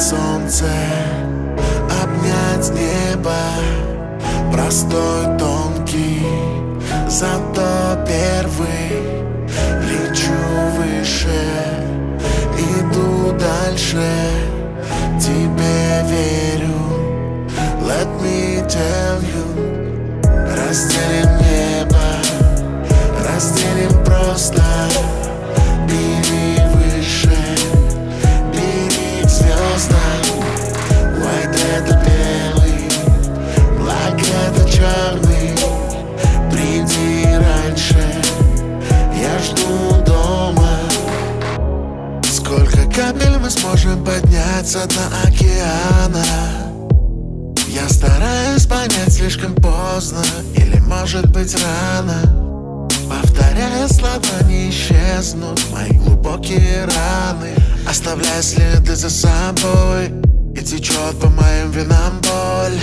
солнце, обнять небо. Простой, тонкий, зато первый. Лечу выше, иду дальше сможем подняться до океана. Я стараюсь понять слишком поздно Или может быть рано. Повторяя слова не исчезнут Мои глубокие раны. Оставляя следы за собой И течет по моим винам боль.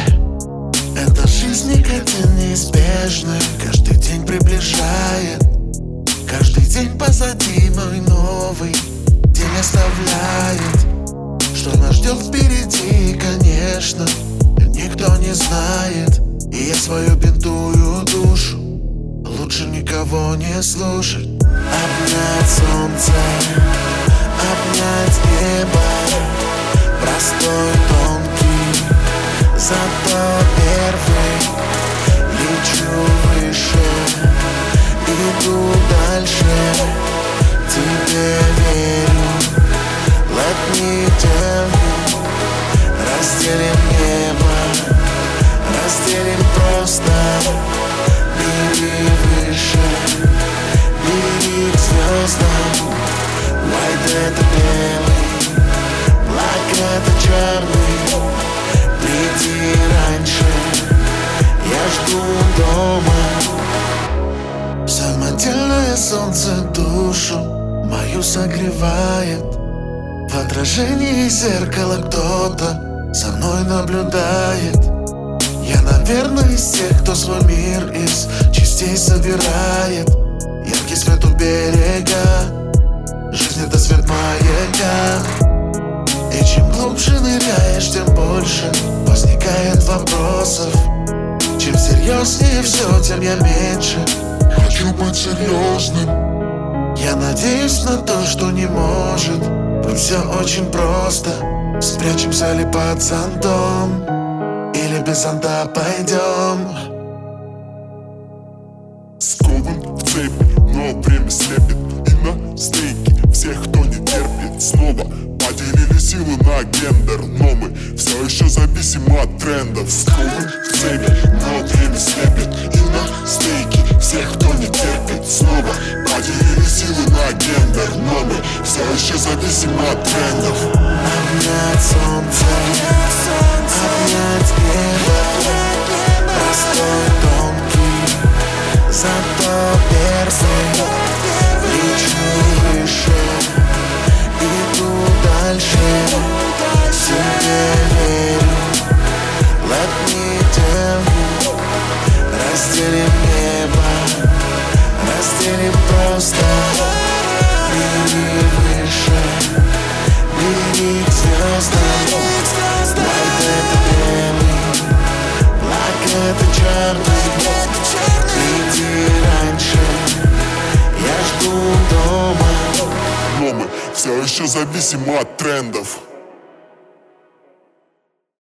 Эта жизнь никогда неизбежна Каждый день приближает. Каждый день позади мой новый не оставляет. Что нас ждет впереди, конечно Никто не знает. И я свою бинтую душу Лучше никого не слушать. Обнять солнце Обнять небо Простой, тонкий Зато просто Бери выше, бери к звездам. White это белый, black это черный. Приди раньше, я жду дома. Самодельное солнце душу мою согревает. В отражении зеркала кто-то со мной наблюдает наверное, из тех, кто свой мир из частей собирает. Яркий свет у берега, жизнь это свет маяка И чем глубже ныряешь, тем больше возникает вопросов. Чем серьезнее все, тем я меньше Хочу быть серьезным Я надеюсь на то, что не может все очень просто. Спрячемся ли под зонтом без зонта пойдем. Скован в цепи, но время слепит. И на стейке всех, кто не терпит. Снова поделили силы на гендер Но мы все еще зависимы от трендов. Скован в цепи, но время слепит. И на стейке всех, кто не терпит. Снова поделили силы на гендер Но мы все еще зависимы от трендов. Обнять солнце, обнять разделим просто Бери выше, бери к звездам White это белый, black это черный Приди раньше, я жду дома. Но мы все еще зависимы от трендов